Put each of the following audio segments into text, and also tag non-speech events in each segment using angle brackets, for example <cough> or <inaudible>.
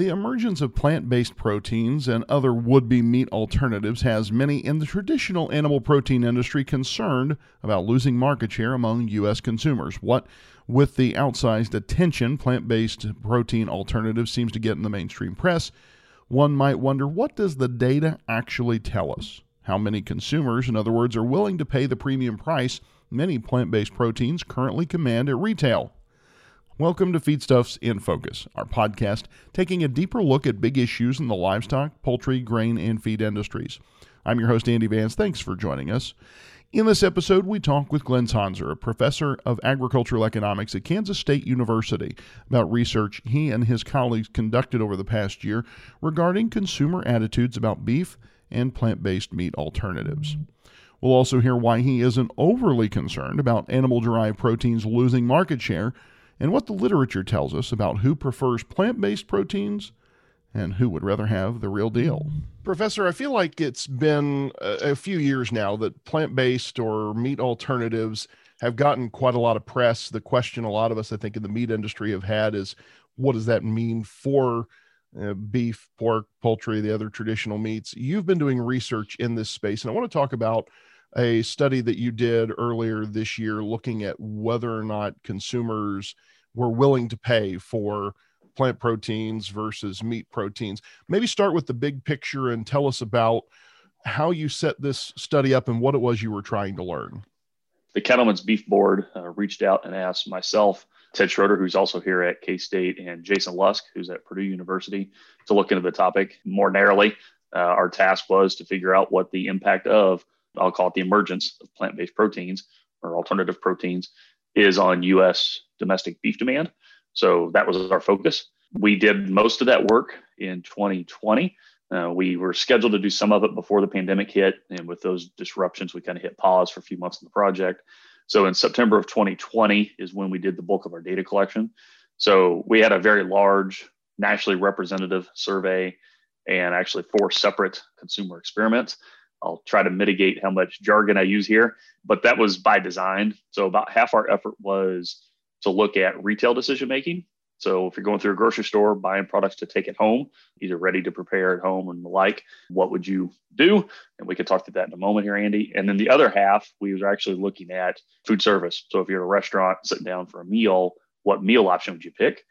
The emergence of plant based proteins and other would be meat alternatives has many in the traditional animal protein industry concerned about losing market share among U.S. consumers. What with the outsized attention plant based protein alternatives seems to get in the mainstream press, one might wonder what does the data actually tell us? How many consumers, in other words, are willing to pay the premium price many plant based proteins currently command at retail? Welcome to Feedstuffs in Focus, our podcast taking a deeper look at big issues in the livestock, poultry, grain, and feed industries. I'm your host, Andy Vance. Thanks for joining us. In this episode, we talk with Glenn Tonsor, a professor of agricultural economics at Kansas State University, about research he and his colleagues conducted over the past year regarding consumer attitudes about beef and plant based meat alternatives. We'll also hear why he isn't overly concerned about animal derived proteins losing market share and what the literature tells us about who prefers plant based proteins and who would rather have the real deal. Professor, I feel like it's been a, few years now that plant based or meat alternatives have gotten quite a lot of press. The question a lot of us, I think, in the meat industry have had is what does that mean for uh, beef, pork, poultry, the other traditional meats? You've been doing research in this space, and I want to talk about a study that you did earlier this year looking at whether or not consumers were willing to pay for plant proteins versus meat proteins. Maybe start with the big picture and tell us about how you set this study up and what it was you were trying to learn. The Cattlemen's Beef Board uh, reached out and asked myself, Ted Schroeder, who's also here at K State, and Jason Lusk, who's at Purdue University, to look into the topic more narrowly. Uh, our task was to figure out what the impact of, I'll call it the emergence of plant based proteins or alternative proteins, is on US domestic beef demand. So that was our focus. We did most of that work in 2020. Uh, we were scheduled to do some of it before the pandemic hit. And with those disruptions, we kind of hit pause for a few months in the project. So in September of 2020 is when we did the bulk of our data collection. So we had a very large, nationally representative survey and actually four separate consumer experiments. I'll try to mitigate how much jargon I use here, but that was by design. So about half our effort was to look at retail decision making. So if you're going through a grocery store buying products to take it home, either ready to prepare at home and the like, what would you do? And we could talk to that in a moment here, Andy. And then the other half, we were actually looking at food service. So if you're at a restaurant sitting down for a meal, what meal option would you pick?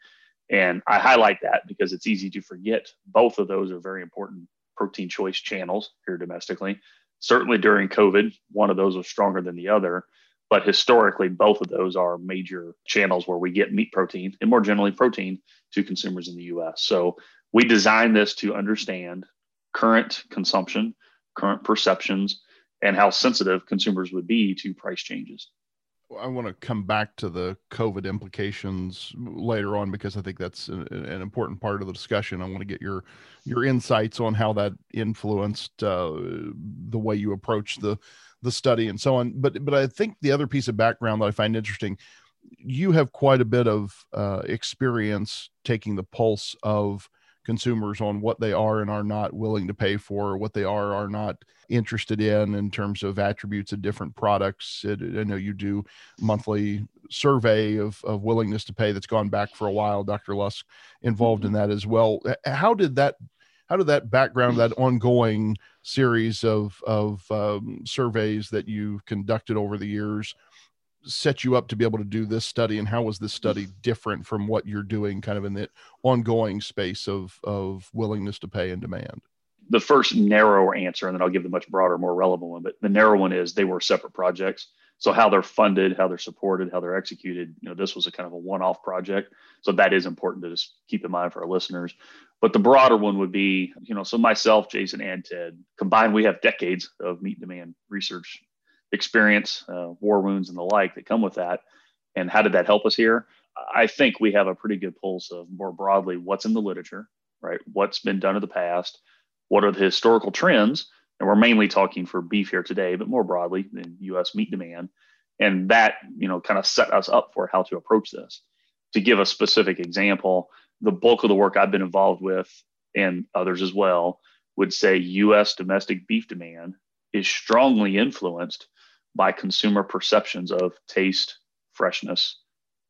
And I highlight that because it's easy to forget both of those are very important protein choice channels here domestically. Certainly during COVID, one of those was stronger than the other. But historically, both of those are major channels where we get meat protein and more generally protein to consumers in the US. So we designed this to understand current consumption, current perceptions, and how sensitive consumers would be to price changes. I want to come back to the COVID implications later on because I think that's a, an important part of the discussion. I want to get your your insights on how that influenced uh, the way you approach the the study and so on. But but I think the other piece of background that I find interesting, you have quite a bit of uh, experience taking the pulse of consumers on what they are and are not willing to pay for, what they are are not interested in in terms of attributes of different products. It, I know you do monthly survey of, of willingness to pay that's gone back for a while. Dr. Lusk involved in mm-hmm. that as well. How did that how did that background, that ongoing series of of um, surveys that you've conducted over the years, set you up to be able to do this study? And how was this study <laughs> different from what you're doing, kind of in the ongoing space of of willingness to pay and demand? The first narrower answer, and then I'll give the much broader, more relevant one. But the narrow one is they were separate projects. So how they're funded, how they're supported, how they're executed, you know, this was a kind of a one-off project. So that is important to just keep in mind for our listeners. But the broader one would be, you know, so myself, Jason, and Ted combined, we have decades of meat demand research experience, uh, war wounds, and the like that come with that. And how did that help us here? I think we have a pretty good pulse of more broadly what's in the literature, right? What's been done in the past? What are the historical trends? and we're mainly talking for beef here today, but more broadly in U.S. meat demand. And that, you know, kind of set us up for how to approach this. To give a specific example, the bulk of the work I've been involved with, and others as well, would say U.S. domestic beef demand is strongly influenced by consumer perceptions of taste, freshness,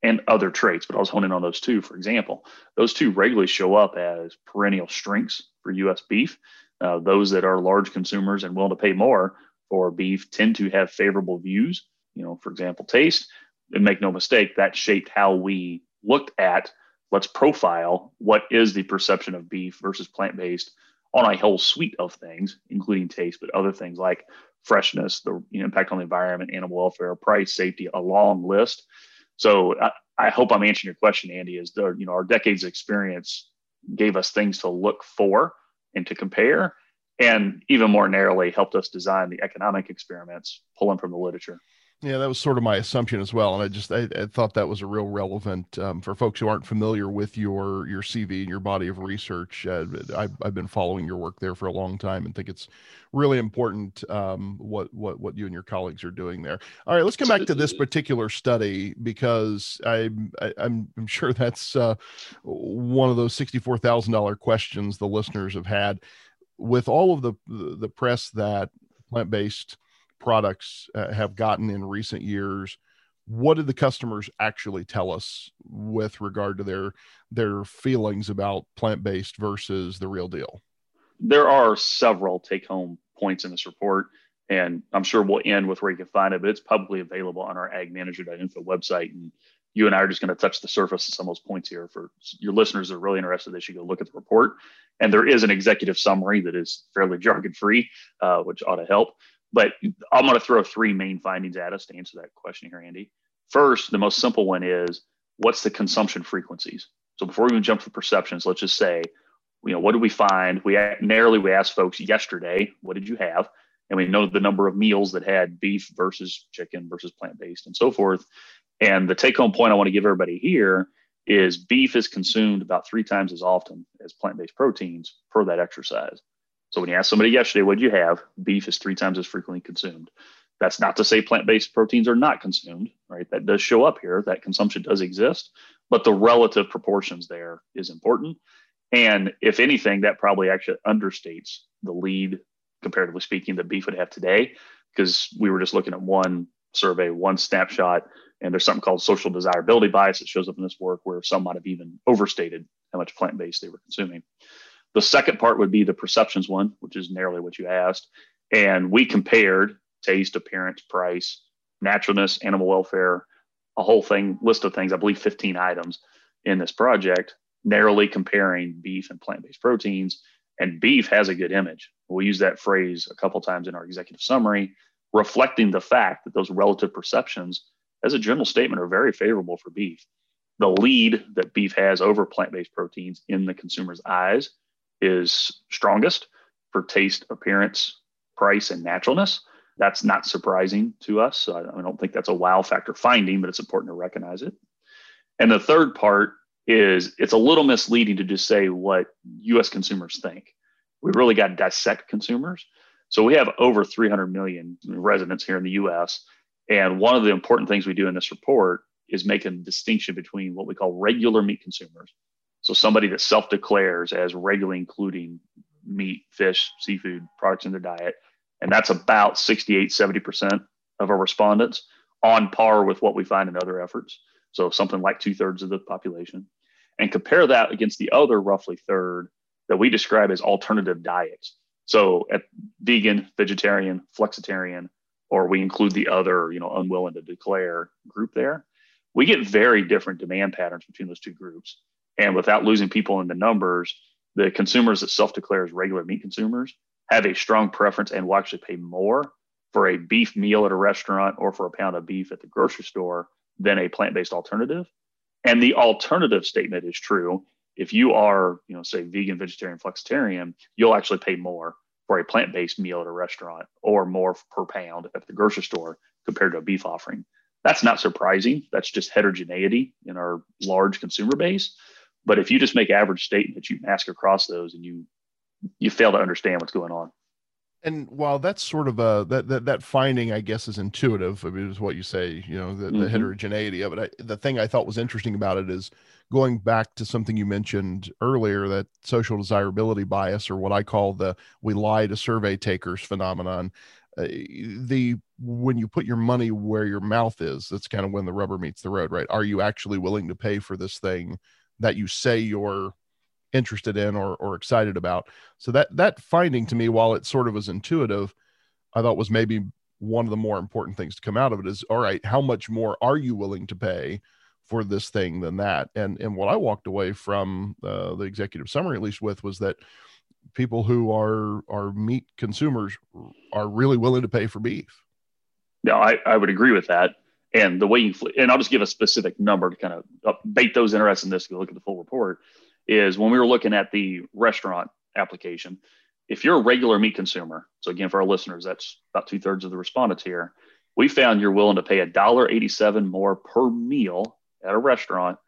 and other traits, but I was honing on those two. For example, those two regularly show up as perennial strengths for U.S. beef. Uh, those that are large consumers and willing to pay more for beef tend to have favorable views. You know, for example, taste. And make no mistake, that shaped how we looked at let's profile what is the perception of beef versus plant based on a whole suite of things, including taste, but other things like freshness, the impact on the environment, animal welfare, price, safety, a long list. So I, I hope I'm answering your question, Andy. Is the you know our decades of experience gave us things to look for and to compare, and even more narrowly helped us design the economic experiments pulling from the literature. Yeah, that was sort of my assumption as well, and I just I, I thought that was a real relevant um, for folks who aren't familiar with your your CV and your body of research. Uh, I've, I've been following your work there for a long time and think it's really important um, what what what you and your colleagues are doing there. All right, let's come back to this particular study because I, I I'm I'm sure that's uh, one of those sixty four thousand dollar questions the listeners have had with all of the the press that plant based products uh, have gotten in recent years what did the customers actually tell us with regard to their their feelings about plant-based versus the real deal there are several take home points in this report and i'm sure we'll end with where you can find it but it's publicly available on our agmanager.info website and you and I are just going to touch the surface of some of those points here. For your listeners that are really interested, they should go look at the report. And there is an executive summary that is fairly jargon free, uh, which ought to help. But I'm going to throw three main findings at us to answer that question here, Andy. First, the most simple one is what's the consumption frequencies? So before we even jump to perceptions, let's just say, you know, what did we find? We narrowly we asked folks yesterday, what did you have? And we know the number of meals that had beef versus chicken versus plant based and so forth. And the take home point I want to give everybody here is beef is consumed about three times as often as plant based proteins per that exercise. So when you ask somebody yesterday, what do you have? Beef is three times as frequently consumed. That's not to say plant based proteins are not consumed, right? That does show up here. That consumption does exist, but the relative proportions there is important. And if anything, that probably actually understates the lead, comparatively speaking, that beef would have today, because we were just looking at one survey, one snapshot, and there's something called social desirability bias that shows up in this work where some might have even overstated how much plant based they were consuming. The second part would be the perceptions one, which is narrowly what you asked. And we compared taste, appearance, price, naturalness, animal welfare, a whole thing, list of things, I believe 15 items in this project, narrowly comparing beef and plant based proteins. And beef has a good image. We'll use that phrase a couple times in our executive summary, reflecting the fact that those relative perceptions, as a general statement, are very favorable for beef. The lead that beef has over plant based proteins in the consumer's eyes is strongest for taste, appearance, price, and naturalness. That's not surprising to us. I don't think that's a wow factor finding, but it's important to recognize it. And the third part is it's a little misleading to just say what US consumers think. We really got to dissect consumers. So we have over 300 million residents here in the US. And one of the important things we do in this report is make a distinction between what we call regular meat consumers, so somebody that self-declares as regularly including meat, fish, seafood products in their diet, and that's about 68, 70% of our respondents on par with what we find in other efforts. So something like two thirds of the population. And compare that against the other roughly third that we describe as alternative diets. So at vegan, vegetarian, flexitarian, or we include the other, you know, unwilling to declare group there, we get very different demand patterns between those two groups. And without losing people in the numbers, the consumers that self declare as regular meat consumers have a strong preference and will actually pay more for a beef meal at a restaurant or for a pound of beef at the grocery store than a plant based alternative. And the alternative statement is true. If you are, you know, say vegan, vegetarian, flexitarian, you'll actually pay more for a plant based meal at a restaurant or more per pound at the grocery store compared to a beef offering. That's not surprising. That's just heterogeneity in our large consumer base. But if you just make average statements, you mask across those and you you fail to understand what's going on. And while that's sort of a that that, that finding, I guess, is intuitive. I mean, is what you say. You know, the, mm-hmm. the heterogeneity of it. I, the thing I thought was interesting about it is going back to something you mentioned earlier that social desirability bias, or what I call the "we lie to survey takers" phenomenon. uh, the when you put your money where your mouth is, that's kind of when the rubber meets the road, right? Are you actually willing to pay for this thing that you say you're interested in or, or excited about? So that that finding to me, while it sort of was intuitive, I thought was maybe one of the more important things to come out of it is all right, how much more are you willing to pay for this thing than that? And and what I walked away from uh, the executive summary at least with was that people who are are meat consumers are really willing to pay for beef. Yeah, I, I would agree with that. And the way you and I'll just give a specific number to kind of bait those interested in this to look at the full report is when we were looking at the restaurant application. If you're a regular meat consumer, so again for our listeners, that's about two thirds of the respondents here. We found you're willing to pay a dollar eighty-seven more per meal at a restaurant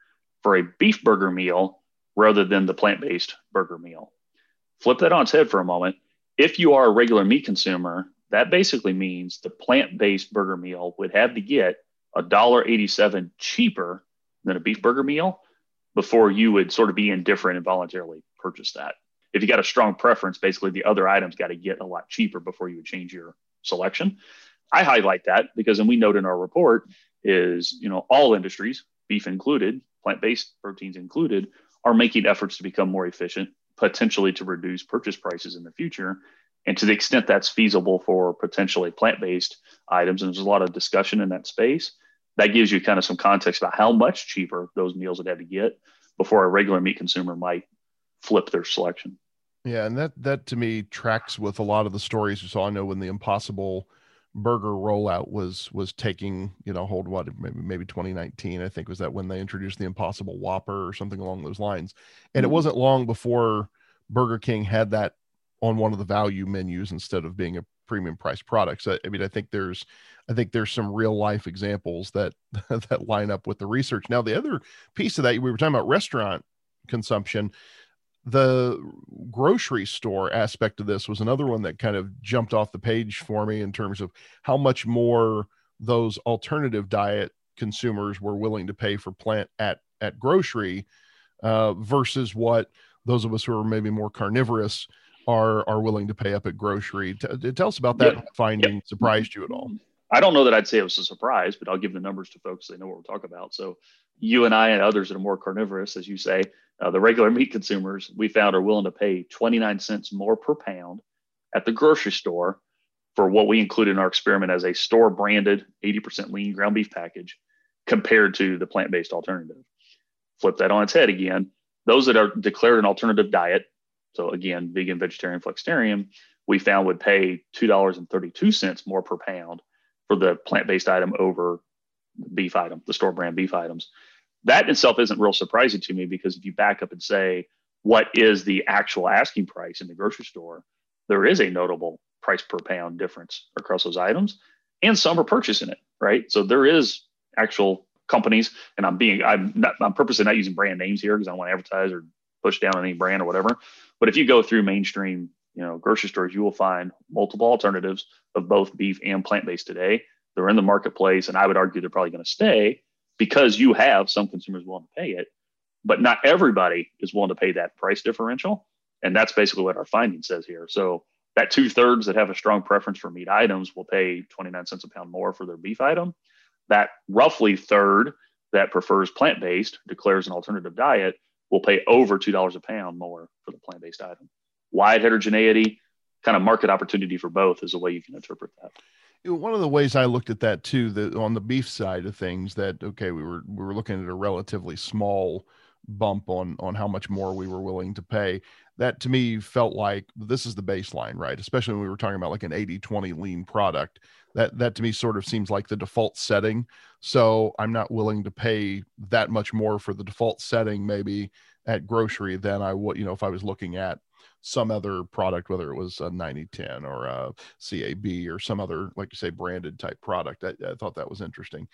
for a beef burger meal rather than the plant-based burger meal flip that on its head for a moment. If you are a regular meat consumer, that basically means the plant-based burger meal would have to get a dollar eighty-seven cheaper than a beef burger meal before you would sort of be indifferent and voluntarily purchase that. If you got a strong preference, basically the other items got to get a lot cheaper before you would change your selection. I highlight that because, and we note in our report, is you know all industries, beef included, plant-based proteins included, are making efforts to become more efficient potentially to reduce purchase prices in the future. And to the extent that's feasible for potentially plant based items, and there's a lot of discussion in that space, that gives you kind of some context about how much cheaper those meals would have to get before a regular meat consumer might flip their selection. Yeah, and that that to me tracks with a lot of the stories you saw. I know when the Impossible burger rollout was was taking you know hold what maybe maybe 2019 i think was that when they introduced the impossible whopper or something along those lines and mm-hmm. it wasn't long before burger king had that on one of the value menus instead of being a premium price products. so i mean i think there's i think there's some real life examples that <laughs> that line up with the research now the other piece of that we were talking about restaurant consumption the grocery store aspect of this was another one that kind of jumped off the page for me in terms of how much more those alternative diet consumers were willing to pay for plant at at grocery uh, versus what those of us who are maybe more carnivorous are are willing to pay up at grocery. T- tell us about that yep. finding. Yep. Surprised you at all? I don't know that I'd say it was a surprise, but I'll give the numbers to folks so they know what we're talking about. So you and I and others that are more carnivorous, as you say, uh, the regular meat consumers we found are willing to pay 29 cents more per pound at the grocery store for what we included in our experiment as a store branded 80% lean ground beef package compared to the plant based alternative. Flip that on its head again. Those that are declared an alternative diet, so again, vegan, vegetarian, flexitarian, we found would pay $2.32 more per pound for the plant-based item over the beef item, the store brand beef items. That itself isn't real surprising to me because if you back up and say what is the actual asking price in the grocery store, there is a notable price per pound difference across those items, and some are purchasing it, right? So there is actual companies, and I'm being I'm not I'm purposely not using brand names here because I don't want to advertise or push down any brand or whatever. But if you go through mainstream you know grocery stores you will find multiple alternatives of both beef and plant-based today. They're in the marketplace and i would argue they're probably going to stay because you have some consumers willing to pay it but not everybody is willing to pay that price differential. And that's basically what our finding says here. So that two thirds that have a strong preference for meat items will pay 29 cents a pound more for their beef item. That roughly third that prefers plant-based declares an alternative diet will pay over $2 a pound more for the plant-based item wide heterogeneity, kind of market opportunity for both is a way you can interpret that. One of the ways I looked at that too, that on the beef side of things, that okay, we were we were looking at a relatively small bump on on how much more we were willing to pay that to me felt like this is the baseline right especially when we were talking about like an 80 20 lean product that that to me sort of seems like the default setting so i'm not willing to pay that much more for the default setting maybe at grocery than i would you know if i was looking at some other product, whether it was a 9010 or a CAB or some other, like you say, branded type product. I, I thought that was interesting.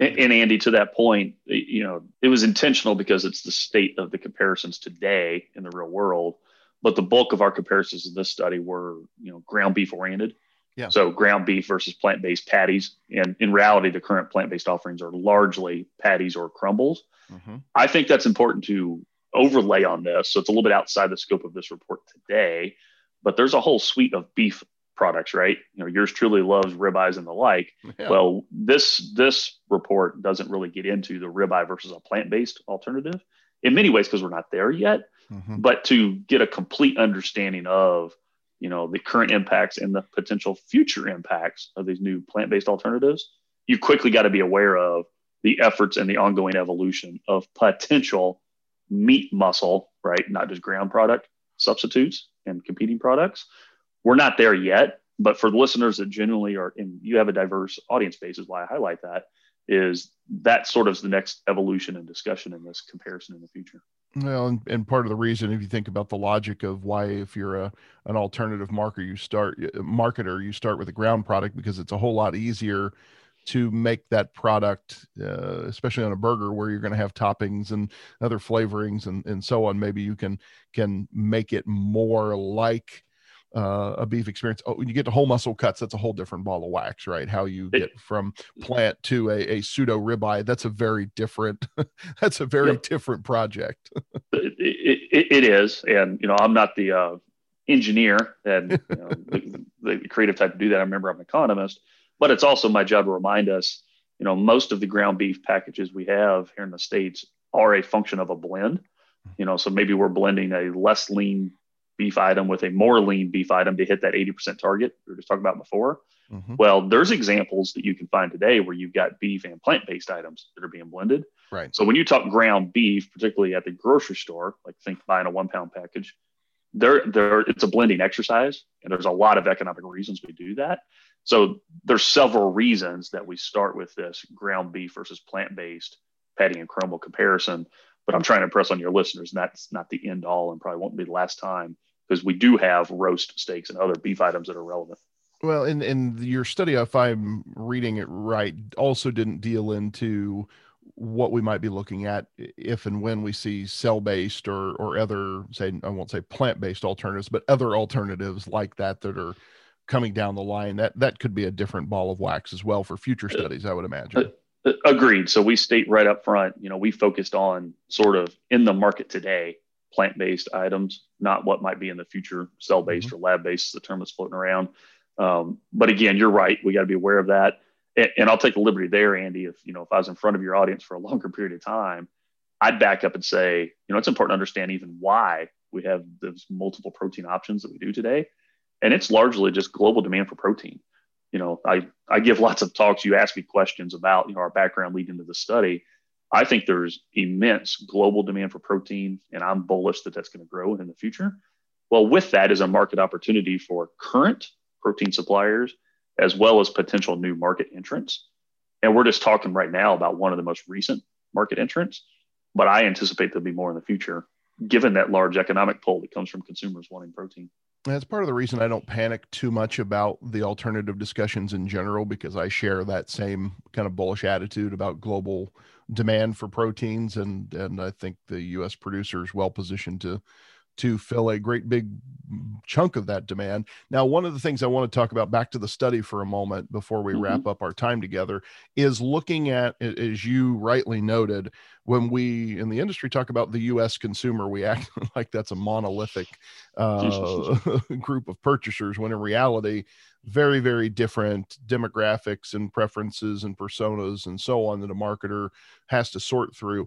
And, and, Andy, to that point, you know, it was intentional because it's the state of the comparisons today in the real world. But the bulk of our comparisons in this study were, you know, ground beef oriented. Yeah. So ground beef versus plant-based patties, and in reality, the current plant-based offerings are largely patties or crumbles. Mm-hmm. I think that's important to overlay on this. So it's a little bit outside the scope of this report today, but there's a whole suite of beef products, right? You know, yours truly loves ribeyes and the like. Yeah. Well, this this report doesn't really get into the ribeye versus a plant-based alternative in many ways because we're not there yet. Mm-hmm. But to get a complete understanding of, you know, the current impacts and the potential future impacts of these new plant-based alternatives, you quickly got to be aware of the efforts and the ongoing evolution of potential meat muscle, right? Not just ground product substitutes and competing products we're not there yet, but for the listeners that genuinely are, and you have a diverse audience base, is why I highlight that. Is that sort of the next evolution and discussion in this comparison in the future? Well, and, and part of the reason, if you think about the logic of why, if you're a an alternative marker, you start marketer, you start with a ground product because it's a whole lot easier to make that product, uh, especially on a burger where you're going to have toppings and other flavorings and, and so on. Maybe you can can make it more like uh, a beef experience. Oh, when you get to whole muscle cuts, that's a whole different ball of wax, right? How you get from plant to a, a pseudo ribeye, that's a very different, <laughs> that's a very yep. different project. it, it, it is. And, you know, I'm not the uh, engineer and you know, <laughs> the, the creative type to do that. I remember I'm an economist, but it's also my job to remind us, you know, most of the ground beef packages we have here in the States are a function of a blend. You know, so maybe we're blending a less lean beef item with a more lean beef item to hit that 80% target we were just talking about before. Mm-hmm. Well, there's examples that you can find today where you've got beef and plant based items that are being blended. Right. So when you talk ground beef, particularly at the grocery store, like think buying a one pound package, there, there, it's a blending exercise, and there's a lot of economic reasons we do that. So there's several reasons that we start with this ground beef versus plant based patty and crumble comparison. But I'm trying to impress on your listeners, and that's not the end all, and probably won't be the last time because we do have roast steaks and other beef items that are relevant. Well, in in your study, if I'm reading it right, also didn't deal into what we might be looking at if and when we see cell based or or other say I won't say plant based alternatives, but other alternatives like that that are coming down the line. That that could be a different ball of wax as well for future uh, studies, I would imagine. Uh, agreed. So we state right up front, you know, we focused on sort of in the market today plant-based items, not what might be in the future cell-based mm-hmm. or lab-based, the term that's floating around. Um, but again, you're right. We got to be aware of that. And, and, I'll take the liberty there, Andy. If you know, if I was in front of your audience for a <laughs> longer period of time, I'd back up and say, you know, it's important to understand even why we have those multiple protein options that we do today, and it's largely just global demand for protein. You know, I I give lots of talks. You ask me questions about you know our background leading to the study I think there's immense global demand for protein, and I'm bullish that that's going to grow in the future. Well, with that is a market opportunity for current protein suppliers as well as potential new market entrants. And we're just talking right now about one of the most recent market entrants, but I anticipate there'll be more in the future, given that large economic pull that comes from consumers wanting protein. That's part of the reason I don't panic too much about the alternative discussions in general, because I share that same kind of bullish attitude about global demand for proteins, and and I think the U.S. producer is well positioned to to fill a great big chunk of that demand. Now, one of the things I want to talk about back to the study for a moment before we mm-hmm. wrap up our time together is looking at, as you rightly noted, when we in the industry talk about the US consumer, we act <laughs> like that's a monolithic uh, <laughs> group of purchasers, when in reality, very, very different demographics and preferences and personas and so on that a marketer has to sort through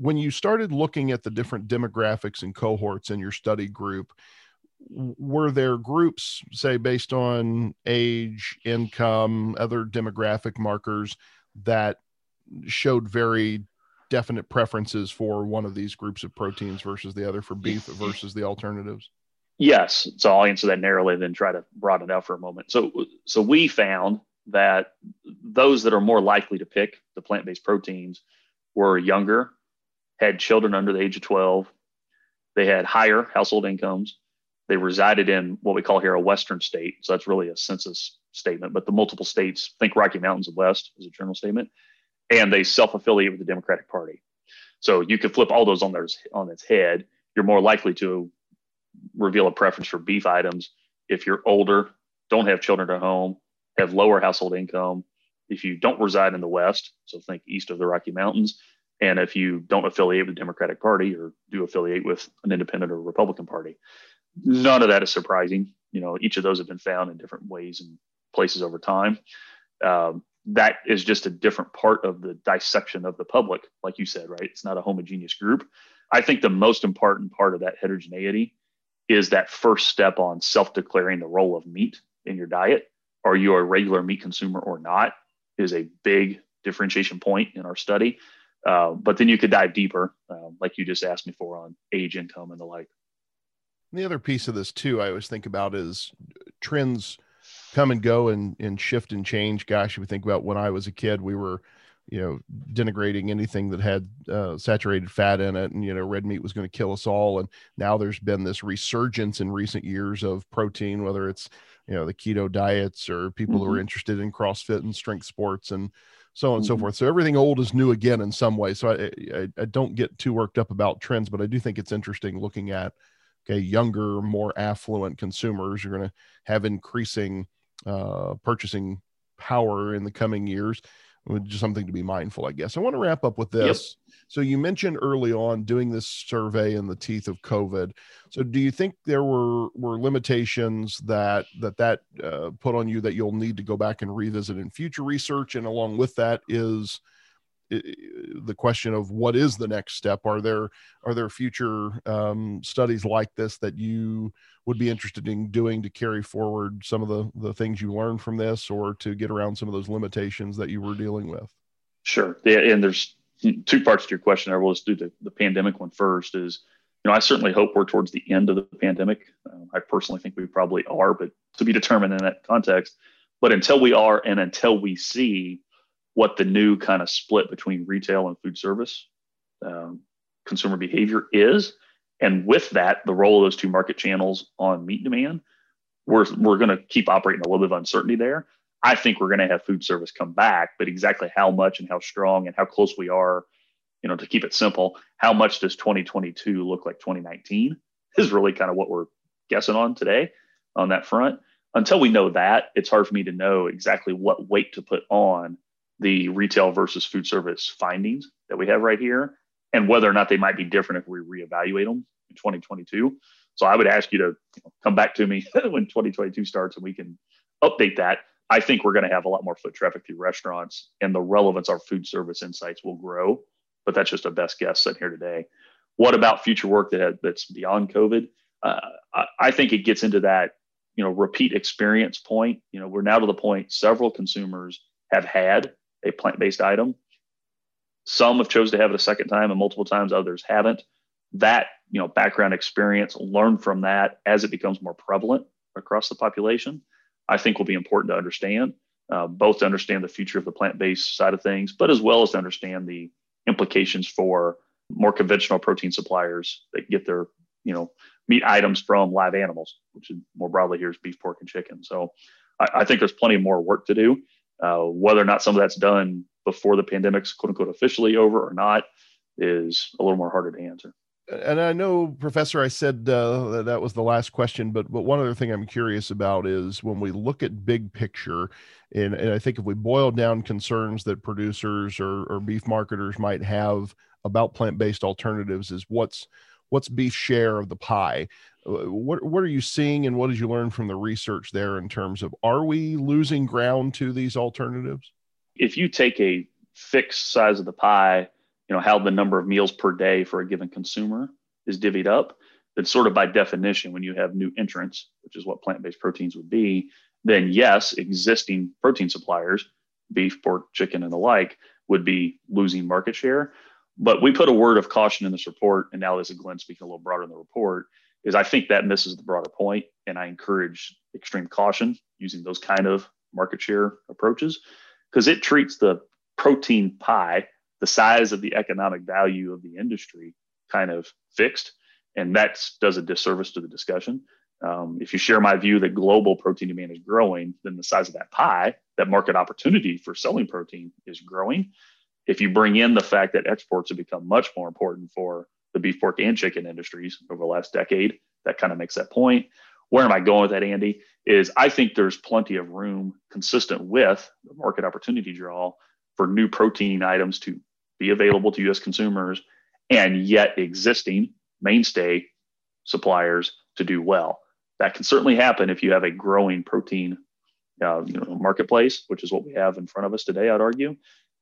when you started looking at the different demographics and cohorts in your study group, were there groups, say, based on age, income, other demographic markers that showed very definite preferences for one of these groups of proteins versus the other for beef versus the alternatives? Yes. So I'll answer that narrowly, then try to broaden it out for a moment. So, so we found that those that are more likely to pick the plant-based proteins were younger had children under the age of 12. They had higher household incomes. They resided in what we call here a Western state. So that's really a census statement, but the multiple states, think Rocky Mountains of West is a general statement. And they self affiliate with the Democratic Party. So you could flip all those on, their, on its head. You're more likely to reveal a preference for beef items if you're older, don't have children at home, have lower household income. If you don't reside in the West, so think east of the Rocky Mountains, and if you don't affiliate with the Democratic Party or do affiliate with an independent or Republican Party, none of that is surprising. You know, each of those have been found in different ways and places over time. Um, that is just a different part of the dissection of the public, like you said, right? It's not a homogeneous group. I think the most important part of that heterogeneity is that first step on self declaring the role of meat in your diet. Are you a regular meat consumer or not? Is a big differentiation point in our study. Uh, but then you could dive deeper, um, like you just asked me for on age, income, and the like. The other piece of this too, I always think about is trends come and go and, and shift and change. Gosh, if we think about when I was a kid, we were, you know, denigrating anything that had uh, saturated fat in it, and you know, red meat was going to kill us all. And now there's been this resurgence in recent years of protein, whether it's you know the keto diets or people mm-hmm. who are mm-hmm. interested in CrossFit and strength sports and so on and mm-hmm. so forth. So everything old is new again in some way. So I, I, I don't get too worked up about trends, but I do think it's interesting looking at okay younger, more affluent consumers. You're going to have increasing uh, purchasing power in the coming years. Just something to be mindful, I guess. I want to wrap up with this. Yep. So you mentioned early on doing this survey in the teeth of COVID. So do you think there were were limitations that that that uh, put on you that you'll need to go back and revisit in future research? And along with that is the question of what is the next step? Are there are there future um, studies like this that you would be interested in doing to carry forward some of the the things you learned from this or to get around some of those limitations that you were dealing with? Sure. Yeah, and there's two parts to your question i will just do the, the pandemic one first is you know i certainly hope we're towards the end of the pandemic. Um, i personally think we probably are but to be determined in that context. But until we are and until we see what the new kind of split between retail and food service um, consumer behavior is. And with that, the role of those two market channels on meat demand, we're, we're going to keep operating a little bit of uncertainty there. I think we're going to have food service come back, but exactly how much and how strong and how close we are, you know, to keep it simple, how much does 2022 look like 2019 is really kind of what we're guessing on today on that front. Until we know that, it's hard for me to know exactly what weight to put on the retail versus food service findings that we have right here and whether or not they might be different if we reevaluate them in 2022. So I would ask you to come back to me <laughs> when 2022 starts and we can update that. I think we're going to have a lot more foot traffic through restaurants and the relevance of food service insights will grow, but that's just a best guess sitting here today. What about future work that that's beyond COVID? Uh, I, I think it gets into that, you know, repeat experience point. You know, we're now to the point several consumers have had a plant-based item. Some have chose to have it a second time and multiple times, others haven't. That, you know, background experience, learn from that as it becomes more prevalent across the population, I think will be important to understand, uh, both to understand the future of the plant-based side of things, but as well as to understand the implications for more conventional protein suppliers that get their, you know, meat items from live animals, which more broadly here is beef, pork, and chicken. So I, I think there's plenty more work to do. Uh, whether or not some of that's done before the pandemic's quote unquote officially over or not is a little more harder to answer. And I know, Professor, I said uh, that, was the last question, but but one other thing I'm curious about is when we look at big picture, and, and I think if we boil down concerns that producers or, or beef marketers might have about plant-based alternatives, is what's what's beef share of the pie? Uh, what what are you seeing, and what did you learn from the research there in terms of are we losing ground to these alternatives? If you take a fixed size of the pie, you know how the number of meals per day for a given consumer is divvied up, then sort of by definition, when you have new entrants, which is what plant-based proteins would be, then yes, existing protein suppliers, beef, pork, chicken, and the like, would be losing market share. But we put a word of caution in this report, and now this is Glenn speaking a little broader in the report, is I think that misses the broader point, and I encourage extreme caution using those kind of market share approaches because it treats the protein pie, the size of the economic value of the industry, kind of fixed, and that does a disservice to the discussion. Um, if you share my view that global protein demand is growing, then the size of that pie, that market opportunity for selling protein is growing. If you bring in the fact that exports have become much more important for the beef, pork, and chicken industries over the last decade, that kind of makes that point. Where am I going with that, Andy? Is I think there's plenty of room consistent with the market opportunity draw for new protein items to be available to US consumers and yet existing mainstay suppliers to do well. that can certainly happen if you have a growing protein uh, you know, marketplace, which is what we have in front of us today, I'd argue.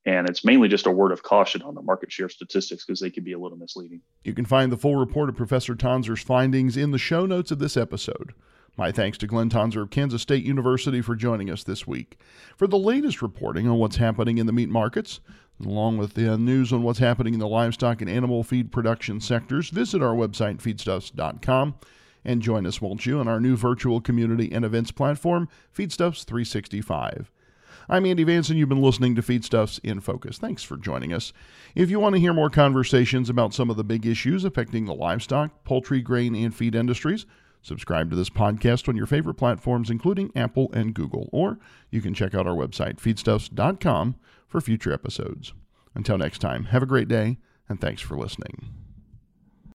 And it's mainly just a word of caution on the market share statistics because they can be a little misleading. You can find the full report of Professor Tonsor's findings in the show notes of this episode. My thanks to Glenn Tonsor of Kansas State University for joining us this week. For the latest reporting on what's happening in the meat markets, along with the uh, news on what's happening in the livestock and animal feed production sectors, visit our website, feedstuffs.com, and join us, won't you, on our new virtual community and events platform, Feedstuffs 365. I'm Andy Vance, and you've been listening to Feedstuffs in Focus. Thanks for joining us. If you want to hear more conversations about some of the big issues affecting the livestock, poultry, grain, and feed industries, Subscribe to this podcast on your favorite platforms, including Apple and Google, or you can check out our website, feedstuffs.com, for future episodes. Until next time, have a great day, and thanks for listening.